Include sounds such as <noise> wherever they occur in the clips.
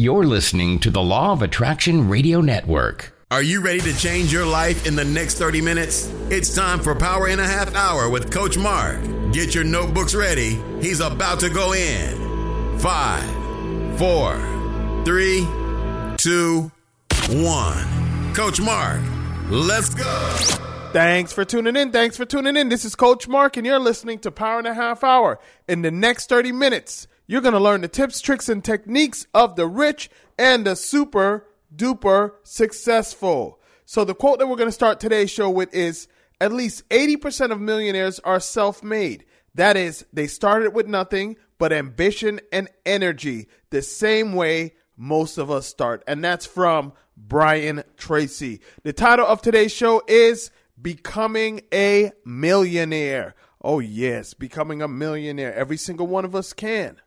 You're listening to the Law of Attraction Radio Network. Are you ready to change your life in the next 30 minutes? It's time for Power in a Half Hour with Coach Mark. Get your notebooks ready. He's about to go in. Five, four, three, two, one. Coach Mark, let's go. Thanks for tuning in. Thanks for tuning in. This is Coach Mark, and you're listening to Power in a Half Hour. In the next 30 minutes, you're going to learn the tips, tricks, and techniques of the rich and the super duper successful. So, the quote that we're going to start today's show with is At least 80% of millionaires are self made. That is, they started with nothing but ambition and energy, the same way most of us start. And that's from Brian Tracy. The title of today's show is Becoming a Millionaire. Oh, yes, becoming a millionaire. Every single one of us can.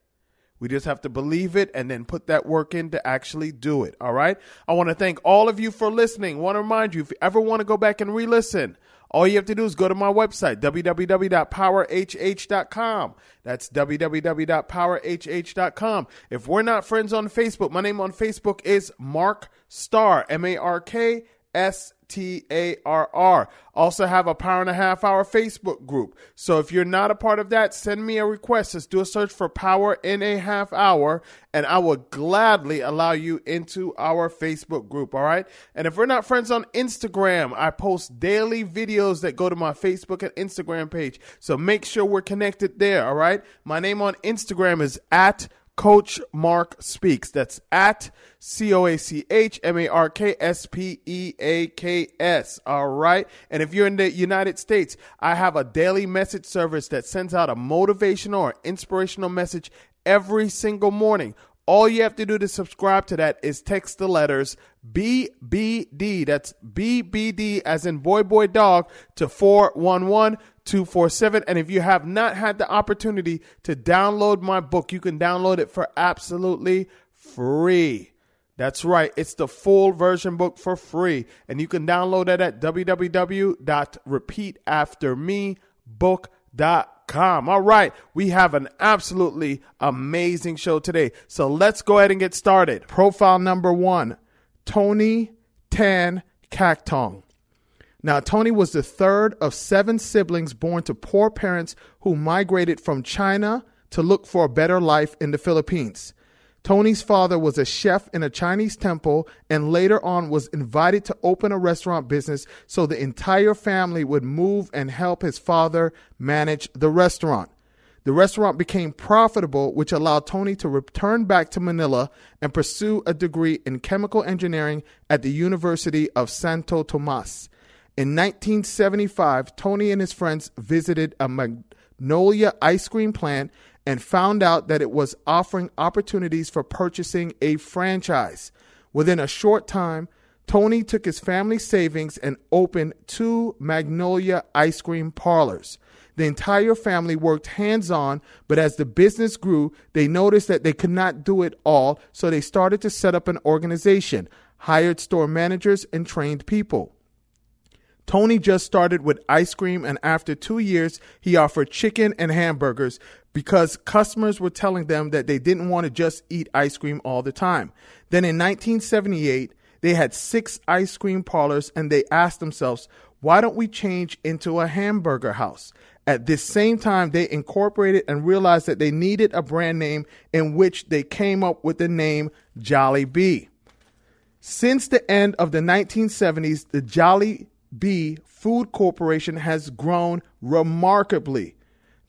We just have to believe it and then put that work in to actually do it. All right. I want to thank all of you for listening. Want to remind you if you ever want to go back and re listen, all you have to do is go to my website, www.powerhh.com. That's www.powerhh.com. If we're not friends on Facebook, my name on Facebook is Mark Starr, M A R K S T A R R. Also have a power and a half hour Facebook group. So if you're not a part of that, send me a request. Just do a search for power in a half hour and I will gladly allow you into our Facebook group. All right. And if we're not friends on Instagram, I post daily videos that go to my Facebook and Instagram page. So make sure we're connected there. All right. My name on Instagram is at Coach Mark Speaks. That's at C O A C H M A R K S P E A K S. All right. And if you're in the United States, I have a daily message service that sends out a motivational or inspirational message every single morning. All you have to do to subscribe to that is text the letters BBD, that's BBD as in boy, boy, dog, to 411 247. And if you have not had the opportunity to download my book, you can download it for absolutely free. That's right. It's the full version book for free. And you can download it at www.repeataftermebook.com. All right. We have an absolutely amazing show today. So let's go ahead and get started. Profile number one Tony Tan Caktiong. Now, Tony was the third of seven siblings born to poor parents who migrated from China to look for a better life in the Philippines. Tony's father was a chef in a Chinese temple and later on was invited to open a restaurant business so the entire family would move and help his father manage the restaurant. The restaurant became profitable, which allowed Tony to return back to Manila and pursue a degree in chemical engineering at the University of Santo Tomas. In 1975, Tony and his friends visited a Magnolia ice cream plant and found out that it was offering opportunities for purchasing a franchise. Within a short time, Tony took his family savings and opened two Magnolia ice cream parlors. The entire family worked hands on, but as the business grew, they noticed that they could not do it all, so they started to set up an organization, hired store managers, and trained people. Tony just started with ice cream, and after two years, he offered chicken and hamburgers because customers were telling them that they didn't want to just eat ice cream all the time. Then in 1978, they had six ice cream parlors and they asked themselves, why don't we change into a hamburger house? At this same time, they incorporated and realized that they needed a brand name in which they came up with the name Jollibee. Since the end of the 1970s, the Jolly B Food Corporation has grown remarkably.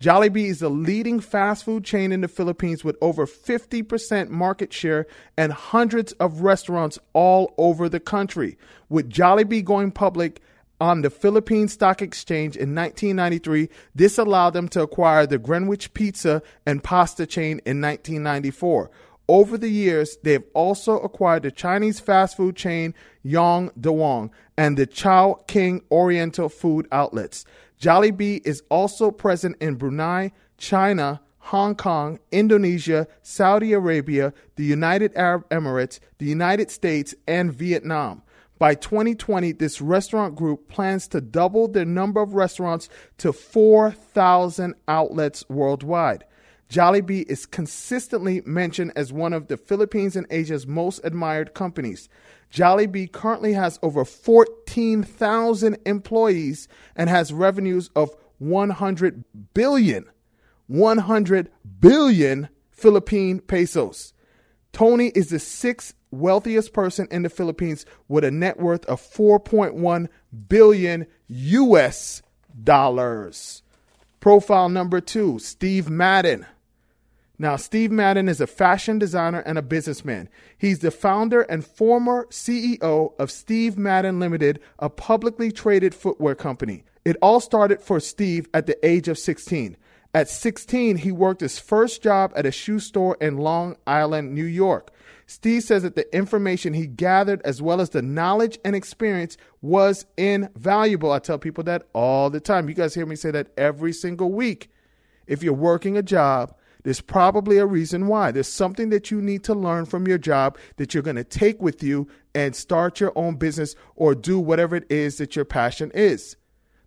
Jollibee is the leading fast food chain in the Philippines with over 50% market share and hundreds of restaurants all over the country. With Jollibee going public on the Philippine Stock Exchange in 1993, this allowed them to acquire the Greenwich Pizza and Pasta chain in 1994. Over the years, they have also acquired the Chinese fast food chain Yong Dawang and the Chowking Oriental food outlets. Jollibee is also present in Brunei, China, Hong Kong, Indonesia, Saudi Arabia, the United Arab Emirates, the United States, and Vietnam. By 2020, this restaurant group plans to double their number of restaurants to 4,000 outlets worldwide. Jollibee is consistently mentioned as one of the Philippines and Asia's most admired companies. Jollibee currently has over 14,000 employees and has revenues of 100 billion 100 billion Philippine pesos. Tony is the sixth wealthiest person in the Philippines with a net worth of 4.1 billion US dollars. Profile number two, Steve Madden. Now, Steve Madden is a fashion designer and a businessman. He's the founder and former CEO of Steve Madden Limited, a publicly traded footwear company. It all started for Steve at the age of 16. At 16, he worked his first job at a shoe store in Long Island, New York. Steve says that the information he gathered, as well as the knowledge and experience, was invaluable. I tell people that all the time. You guys hear me say that every single week. If you're working a job, there's probably a reason why. There's something that you need to learn from your job that you're going to take with you and start your own business or do whatever it is that your passion is.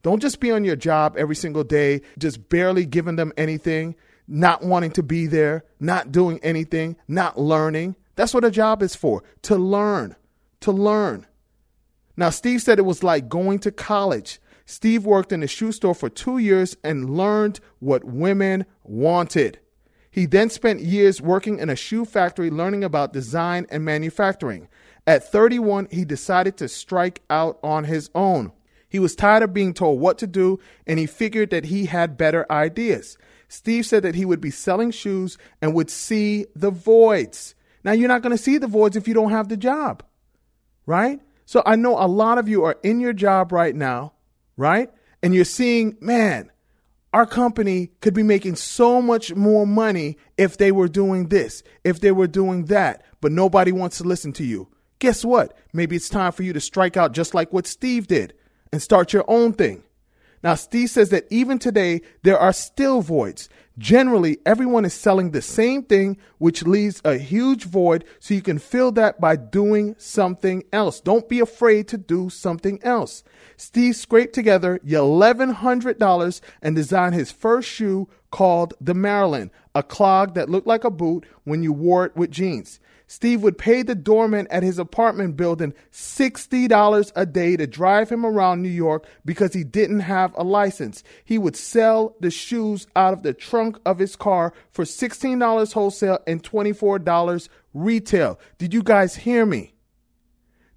Don't just be on your job every single day, just barely giving them anything, not wanting to be there, not doing anything, not learning. That's what a job is for to learn, to learn. Now, Steve said it was like going to college. Steve worked in a shoe store for two years and learned what women wanted. He then spent years working in a shoe factory learning about design and manufacturing. At 31, he decided to strike out on his own. He was tired of being told what to do and he figured that he had better ideas. Steve said that he would be selling shoes and would see the voids. Now, you're not going to see the voids if you don't have the job, right? So I know a lot of you are in your job right now, right? And you're seeing, man, our company could be making so much more money if they were doing this, if they were doing that, but nobody wants to listen to you. Guess what? Maybe it's time for you to strike out just like what Steve did and start your own thing. Now, Steve says that even today, there are still voids. Generally, everyone is selling the same thing, which leaves a huge void, so you can fill that by doing something else. Don't be afraid to do something else. Steve scraped together $1,100 and designed his first shoe called the Marilyn, a clog that looked like a boot when you wore it with jeans. Steve would pay the doorman at his apartment building $60 a day to drive him around New York because he didn't have a license. He would sell the shoes out of the trunk of his car for $16 wholesale and $24 retail. Did you guys hear me?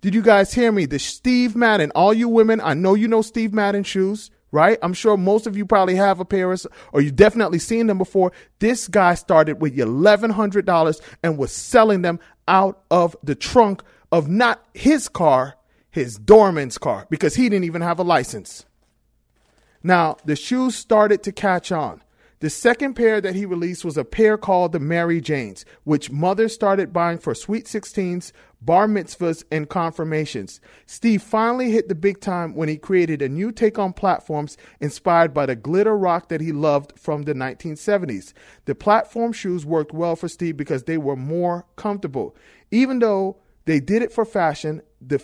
Did you guys hear me? The Steve Madden, all you women, I know you know Steve Madden shoes right? I'm sure most of you probably have a pair of, or you definitely seen them before. This guy started with $1,100 and was selling them out of the trunk of not his car, his doorman's car, because he didn't even have a license. Now, the shoes started to catch on. The second pair that he released was a pair called the Mary Janes, which mothers started buying for sweet 16s, bar mitzvahs, and confirmations. Steve finally hit the big time when he created a new take on platforms inspired by the glitter rock that he loved from the 1970s. The platform shoes worked well for Steve because they were more comfortable. Even though they did it for fashion, the,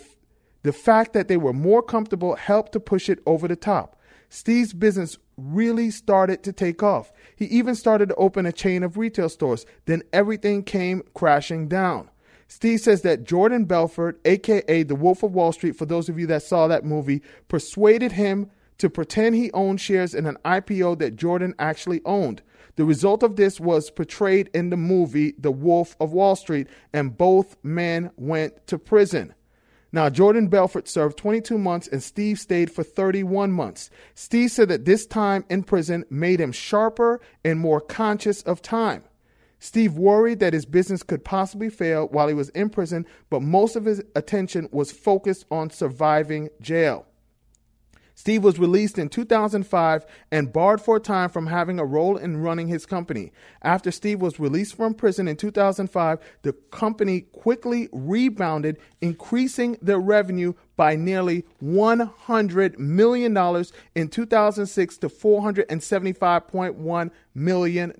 the fact that they were more comfortable helped to push it over the top. Steve's business really started to take off. He even started to open a chain of retail stores. Then everything came crashing down. Steve says that Jordan Belfort, aka the Wolf of Wall Street, for those of you that saw that movie, persuaded him to pretend he owned shares in an IPO that Jordan actually owned. The result of this was portrayed in the movie The Wolf of Wall Street, and both men went to prison. Now, Jordan Belfort served 22 months and Steve stayed for 31 months. Steve said that this time in prison made him sharper and more conscious of time. Steve worried that his business could possibly fail while he was in prison, but most of his attention was focused on surviving jail. Steve was released in 2005 and barred for a time from having a role in running his company. After Steve was released from prison in 2005, the company quickly rebounded, increasing their revenue by nearly $100 million in 2006 to $475.1 million.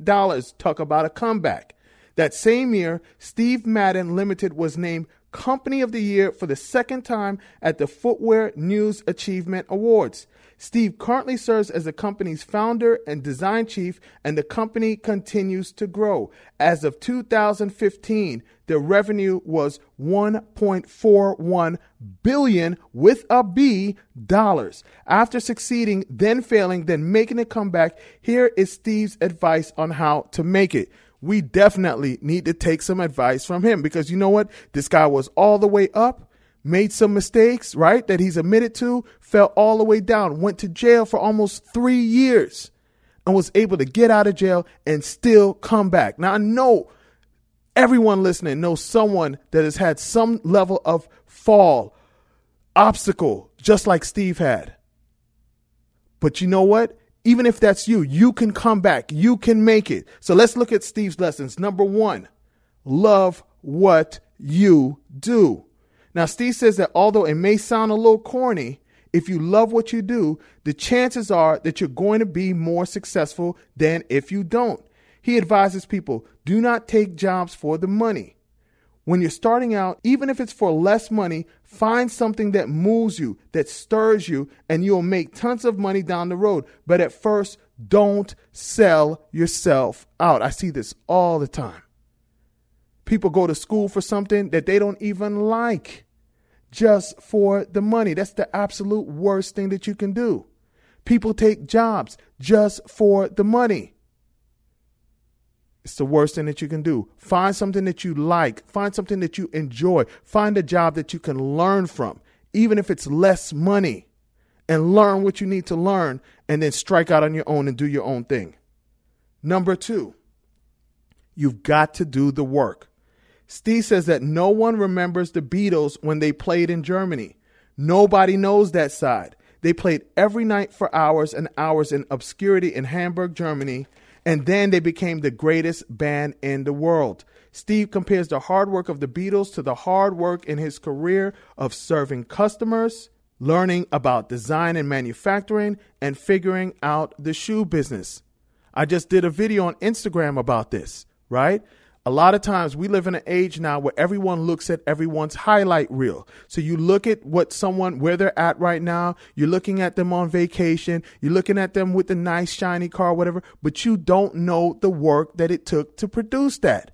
Talk about a comeback. That same year, Steve Madden Limited was named Company of the Year for the second time at the Footwear News Achievement Awards. Steve currently serves as the company's founder and design chief, and the company continues to grow. As of 2015, their revenue was 1.41 billion with a B dollars. After succeeding, then failing, then making a comeback, here is Steve's advice on how to make it we definitely need to take some advice from him because you know what? This guy was all the way up, made some mistakes, right? That he's admitted to, fell all the way down, went to jail for almost three years and was able to get out of jail and still come back. Now, I know everyone listening knows someone that has had some level of fall, obstacle, just like Steve had. But you know what? Even if that's you, you can come back. You can make it. So let's look at Steve's lessons. Number one, love what you do. Now, Steve says that although it may sound a little corny, if you love what you do, the chances are that you're going to be more successful than if you don't. He advises people do not take jobs for the money. When you're starting out, even if it's for less money, find something that moves you, that stirs you, and you'll make tons of money down the road. But at first, don't sell yourself out. I see this all the time. People go to school for something that they don't even like just for the money. That's the absolute worst thing that you can do. People take jobs just for the money. It's the worst thing that you can do. Find something that you like. Find something that you enjoy. Find a job that you can learn from, even if it's less money, and learn what you need to learn, and then strike out on your own and do your own thing. Number two, you've got to do the work. Steve says that no one remembers the Beatles when they played in Germany. Nobody knows that side. They played every night for hours and hours in obscurity in Hamburg, Germany, and then they became the greatest band in the world. Steve compares the hard work of the Beatles to the hard work in his career of serving customers, learning about design and manufacturing, and figuring out the shoe business. I just did a video on Instagram about this, right? A lot of times we live in an age now where everyone looks at everyone's highlight reel. So you look at what someone, where they're at right now, you're looking at them on vacation, you're looking at them with the nice shiny car, whatever, but you don't know the work that it took to produce that.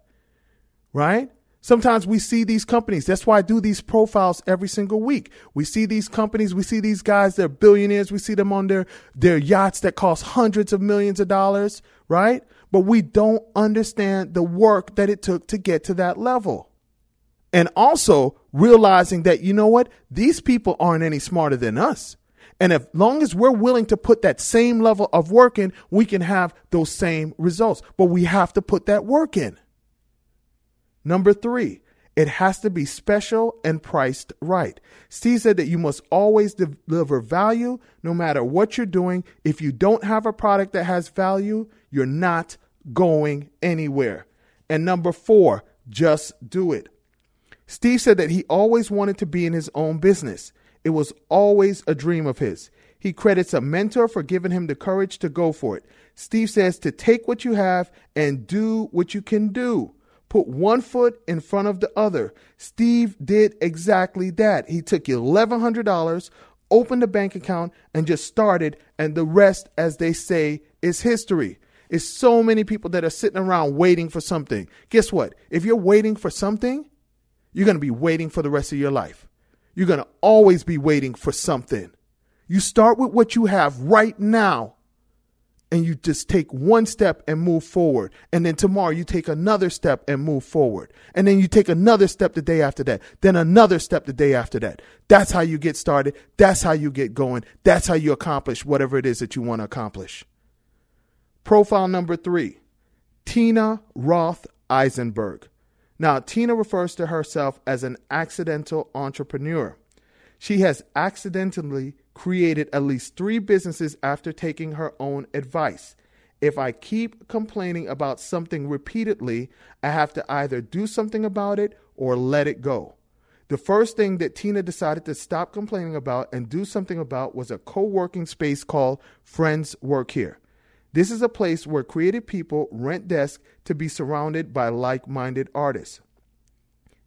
Right? Sometimes we see these companies. That's why I do these profiles every single week. We see these companies. We see these guys. They're billionaires. We see them on their, their yachts that cost hundreds of millions of dollars, right? But we don't understand the work that it took to get to that level. And also realizing that, you know what? These people aren't any smarter than us. And as long as we're willing to put that same level of work in, we can have those same results. But we have to put that work in. Number three, it has to be special and priced right. Steve said that you must always deliver value no matter what you're doing. If you don't have a product that has value, you're not going anywhere. And number four, just do it. Steve said that he always wanted to be in his own business. It was always a dream of his. He credits a mentor for giving him the courage to go for it. Steve says to take what you have and do what you can do. Put one foot in front of the other. Steve did exactly that. He took $1,100, opened a bank account, and just started, and the rest, as they say, is history. It's so many people that are sitting around waiting for something. Guess what? If you're waiting for something, you're going to be waiting for the rest of your life. You're going to always be waiting for something. You start with what you have right now and you just take one step and move forward. And then tomorrow you take another step and move forward. And then you take another step the day after that. Then another step the day after that. That's how you get started. That's how you get going. That's how you accomplish whatever it is that you want to accomplish. Profile number three Tina Roth Eisenberg. Now, Tina refers to herself as an accidental entrepreneur. She has accidentally created at least three businesses after taking her own advice. If I keep complaining about something repeatedly, I have to either do something about it or let it go. The first thing that Tina decided to stop complaining about and do something about was a co working space called Friends Work Here. This is a place where creative people rent desks to be surrounded by like minded artists.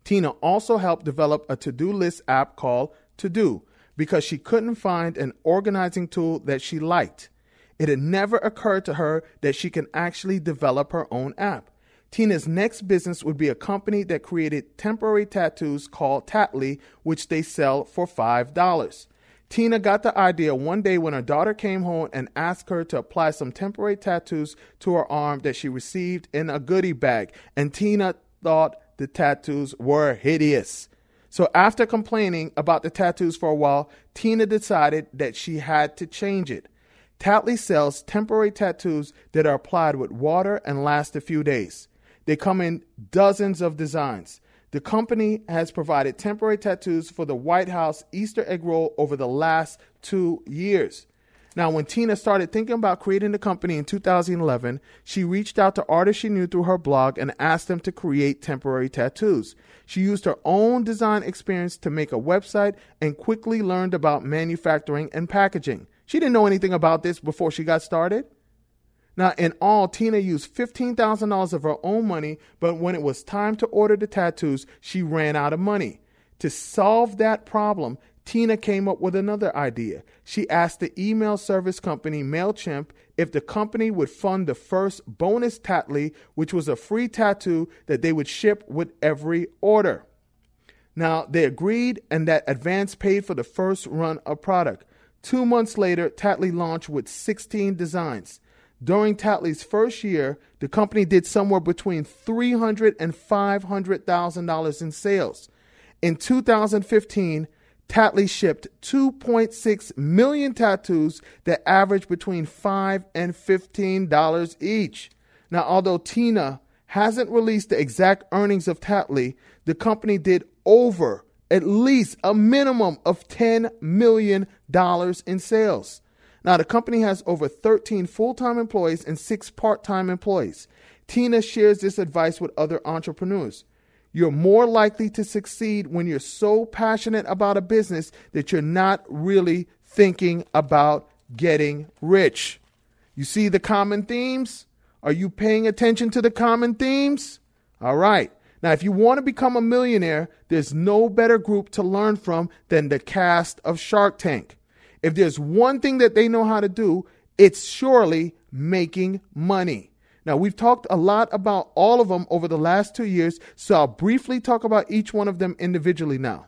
Tina also helped develop a to do list app called TeuxDeux because she couldn't find an organizing tool that she liked. It had never occurred to her that she can actually develop her own app. Tina's next business would be a company that created temporary tattoos called Tattly, which they sell for $5. Tina got the idea one day when her daughter came home and asked her to apply some temporary tattoos to her arm that she received in a goodie bag, and Tina thought the tattoos were hideous. So, after complaining about the tattoos for a while, Tina decided that she had to change it. Tattly sells temporary tattoos that are applied with water and last a few days. They come in dozens of designs. The company has provided temporary tattoos for the White House Easter egg roll over the last two years. Now, when Tina started thinking about creating the company in 2011, she reached out to artists she knew through her blog and asked them to create temporary tattoos. She used her own design experience to make a website and quickly learned about manufacturing and packaging. She didn't know anything about this before she got started. Now, in all, Tina used $15,000 of her own money, but when it was time to order the tattoos, she ran out of money. To solve that problem, Tina came up with another idea. She asked the email service company MailChimp if the company would fund the first bonus Tattly, which was a free tattoo that they would ship with every order. Now, they agreed, and that advance paid for the first run of product. Two months later, Tattly launched with 16 designs. During Tattly's first year, the company did somewhere between $300 and $500,000 in sales. In 2015, Tattly shipped 2.6 million tattoos that averaged between 5 and $15 each. Now, although Tina hasn't released the exact earnings of Tattly, the company did over at least a minimum of $10 million in sales. Now, the company has over 13 full time employees and six part time employees. Tina shares this advice with other entrepreneurs. You're more likely to succeed when you're so passionate about a business that you're not really thinking about getting rich. You see the common themes? Are you paying attention to the common themes? All right. Now, if you want to become a millionaire, there's no better group to learn from than the cast of Shark Tank. If there's one thing that they know how to do, it's surely making money. Now, we've talked a lot about all of them over the last two years, so I'll briefly talk about each one of them individually now.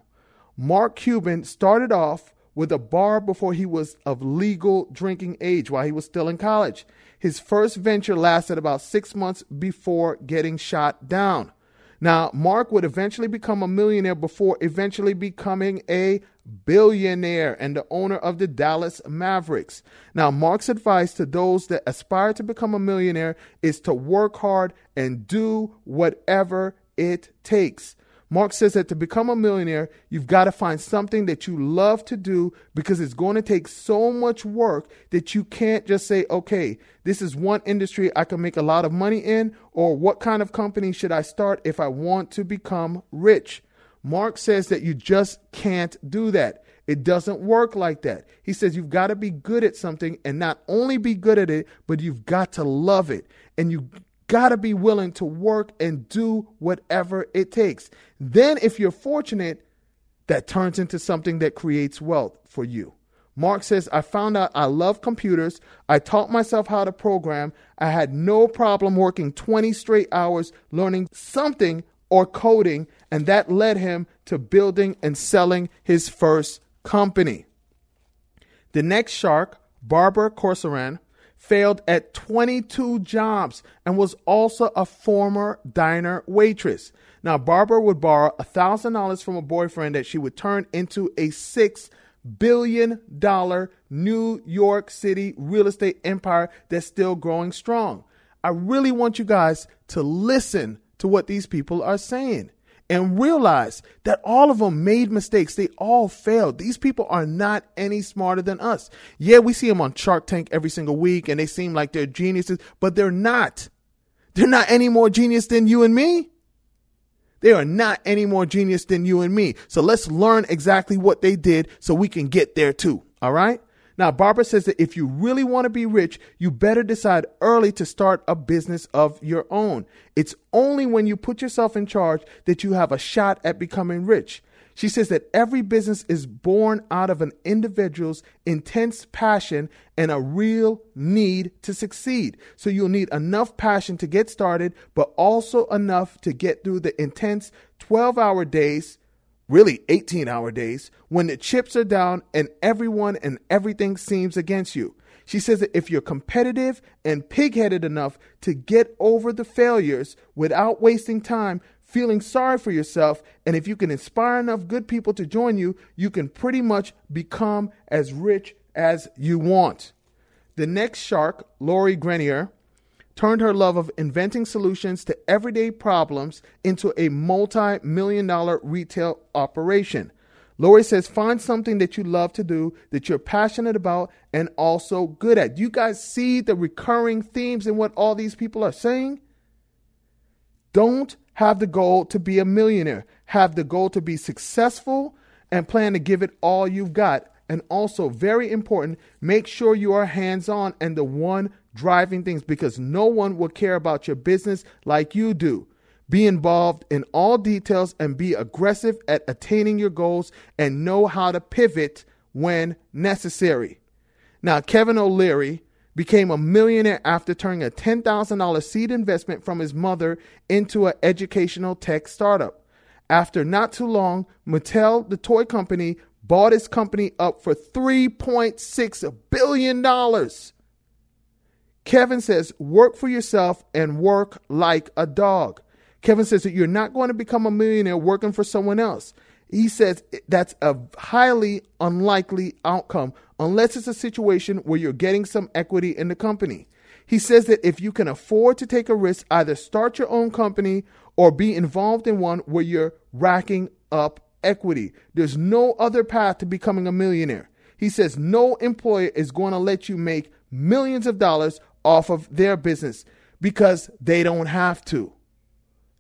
Mark Cuban started off with a bar before he was of legal drinking age while he was still in college. His first venture lasted about six months before getting shot down. Now, Mark would eventually become a millionaire before eventually becoming a billionaire and the owner of the Dallas Mavericks. Now, Mark's advice to those that aspire to become a millionaire is to work hard and do whatever it takes. Mark says that to become a millionaire, you've got to find something that you love to do because it's going to take so much work that you can't just say, okay, this is one industry I can make a lot of money in, or what kind of company should I start if I want to become rich? Mark says that you just can't do that. It doesn't work like that. He says you've got to be good at something and not only be good at it, but you've got to love it. And you got to be willing to work and do whatever it takes. Then, if you're fortunate, that turns into something that creates wealth for you. Mark says, I found out I love computers. I taught myself how to program. I had no problem working 20 straight hours learning something or coding, and that led him to building and selling his first company. The next shark, Barbara Corcoran, failed at 22 jobs and was also a former diner waitress. Now, Barbara would borrow $1,000 from a boyfriend that she would turn into a $6 billion New York City real estate empire that's still growing strong. I really want you guys to listen to what these people are saying. And realize that all of them made mistakes. They all failed. These people are not any smarter than us. Yeah, we see them on Shark Tank every single week and they seem like they're geniuses, but they're not. They're not any more genius than you and me. They are not any more genius than you and me. So let's learn exactly what they did so we can get there too. All right. Now, Barbara says that if you really want to be rich, you better decide early to start a business of your own. It's only when you put yourself in charge that you have a shot at becoming rich. She says that every business is born out of an individual's intense passion and a real need to succeed. So you'll need enough passion to get started, but also enough to get through the intense 12 hour days, really 18 hour days, when the chips are down and everyone and everything seems against you. She says that if you're competitive and pig headed enough to get over the failures without wasting time, feeling sorry for yourself, and if you can inspire enough good people to join you, you can pretty much become as rich as you want. The next shark, Lori Greiner, turned her love of inventing solutions to everyday problems into a multi million dollar retail operation. Lori says, find something that you love to do, that you're passionate about, and also good at. Do you guys see the recurring themes in what all these people are saying? Don't have the goal to be a millionaire. Have the goal to be successful and plan to give it all you've got. And also, very important, make sure you are hands on and the one driving things because no one will care about your business like you do. Be involved in all details and be aggressive at attaining your goals and know how to pivot when necessary. Now, Kevin O'Leary became a millionaire after turning a $10,000 seed investment from his mother into an educational tech startup. After not too long, Mattel, the toy company, bought his company up for $3.6 billion. Kevin says, work for yourself and work like a dog. Kevin says that you're not going to become a millionaire working for someone else. He says that's a highly unlikely outcome unless it's a situation where you're getting some equity in the company. He says that if you can afford to take a risk, either start your own company or be involved in one where you're racking up equity. There's no other path to becoming a millionaire. He says no employer is going to let you make millions of dollars off of their business because they don't have to.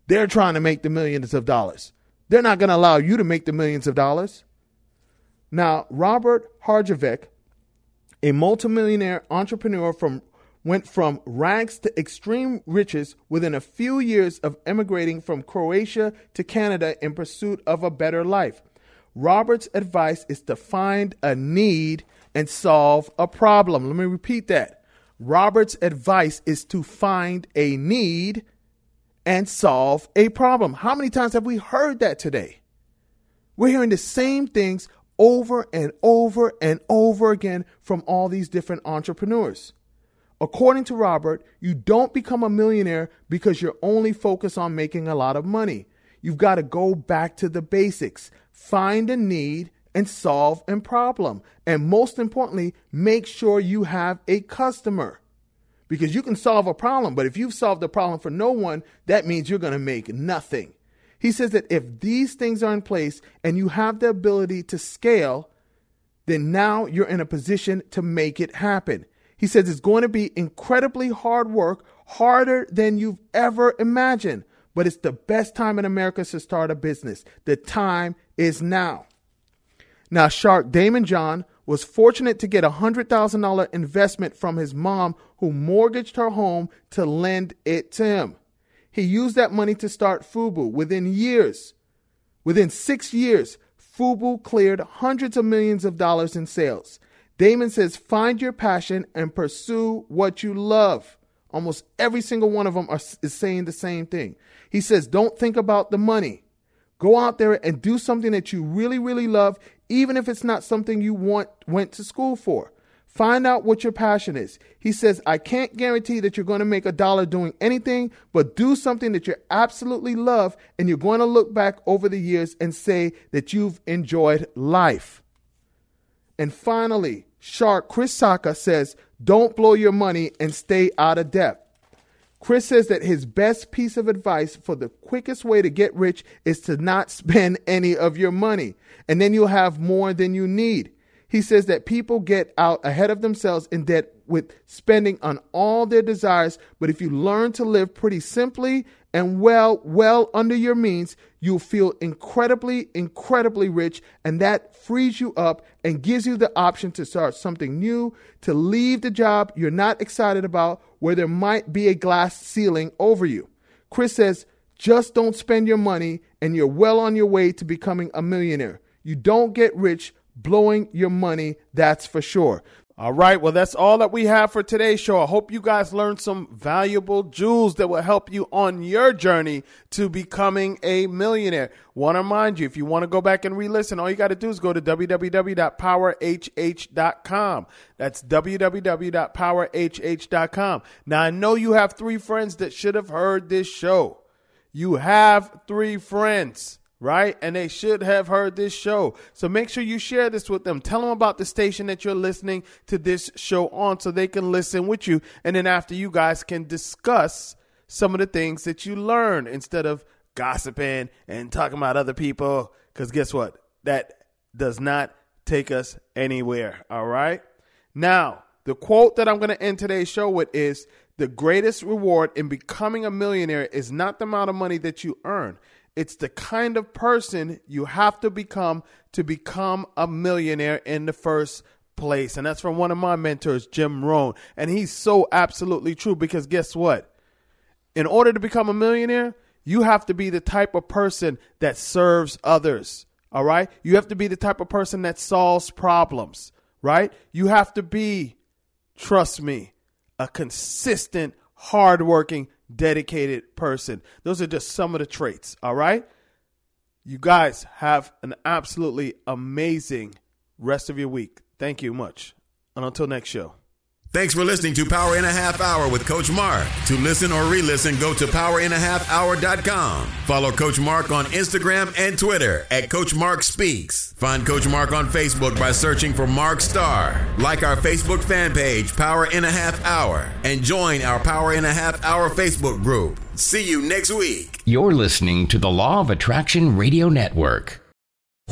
They're trying to make the millions of dollars. They're not going to allow you to make the millions of dollars. Now, Robert Herjavec, a multimillionaire entrepreneur from went from rags to extreme riches within a few years of emigrating from Croatia to Canada in pursuit of a better life. Robert's advice is to find a need and solve a problem. Let me repeat that. Robert's advice is to find a need and solve a problem. How many times have we heard that today? We're hearing the same things over and over and over again from all these different entrepreneurs. According to Robert, you don't become a millionaire because you're only focused on making a lot of money. You've got to go back to the basics, find a need and solve a problem. And most importantly, make sure you have a customer because you can solve a problem, but if you've solved a problem for no one, that means you're going to make nothing. He says that if these things are in place and you have the ability to scale, then now you're in a position to make it happen. He says it's going to be incredibly hard work, harder than you've ever imagined, but it's the best time in America to start a business. The time is now. Now, Shark Daymond John was fortunate to get a $100,000 investment from his mom, who mortgaged her home to lend it to him. He used that money to start Fubu. Within years, within six years, Fubu cleared hundreds of millions of dollars in sales. Daymond says, find your passion and pursue what you love. Almost every single one of them are, is saying the same thing. He says, don't think about the money. Go out there and do something that you really, really love, even if it's not something you want went to school for. Find out what your passion is. He says, I can't guarantee that you're going to make a dollar doing anything, but do something that you absolutely love, and you're going to look back over the years and say that you've enjoyed life. And finally, Shark Chris Sacca says, Don't blow your money and stay out of debt. Chris says that his best piece of advice for the quickest way to get rich is to not <laughs> spend any of your money, and then you'll have more than you need. He says that people get out ahead of themselves in debt with spending on all their desires, but if you learn to live pretty simply and well, well under your means, you'll feel incredibly, incredibly rich, and that frees you up and gives you the option to start something new, to leave the job you're not excited about, where there might be a glass ceiling over you. Chris says, just don't spend your money, and you're well on your way to becoming a millionaire. You don't get rich blowing your money, that's for sure. All right, well, that's all that we have for today's show. I hope you guys learned some valuable jewels that will help you on your journey to becoming a millionaire. Want to remind you, if you want to go back and re listen, all you got to do is go to www.powerhh.com. That's www.powerhh.com. Now, I know you have three friends that should have heard this show. You have three friends right? And they should have heard this show. So make sure you share this with them. Tell them about the station that you're listening to this show on so they can listen with you. And then after you guys can discuss some of the things that you learn instead of gossiping and talking about other people. Because guess what? That does not take us anywhere. All right. Now, the quote that I'm going to end today's show with is the greatest reward in becoming a millionaire is not the amount of money that you earn. It's the kind of person you have to become to become a millionaire in the first place. And that's from one of my mentors, Jim Rohn. And he's so absolutely true because guess what? In order to become a millionaire, you have to be the type of person that serves others. All right? You have to be the type of person that solves problems, right? You have to be, trust me, a consistent, hardworking dedicated person. Those are just some of the traits, all right? You guys have an absolutely amazing rest of your week. Thank you much. And until next show. Thanks for listening to Power in a Half Hour with Coach Mark. To listen or re listen, go to powerinhalfhour.com. Follow Coach Mark on Instagram and Twitter at Coach Mark Speaks. Find Coach Mark on Facebook by searching for Mark Starr. Like our Facebook fan page, Power in a Half Hour, and join our Power in a Half Hour Facebook group. See you next week. You're listening to the Law of Attraction Radio Network.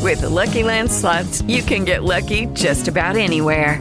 With the Lucky Land slots, you can get lucky just about anywhere.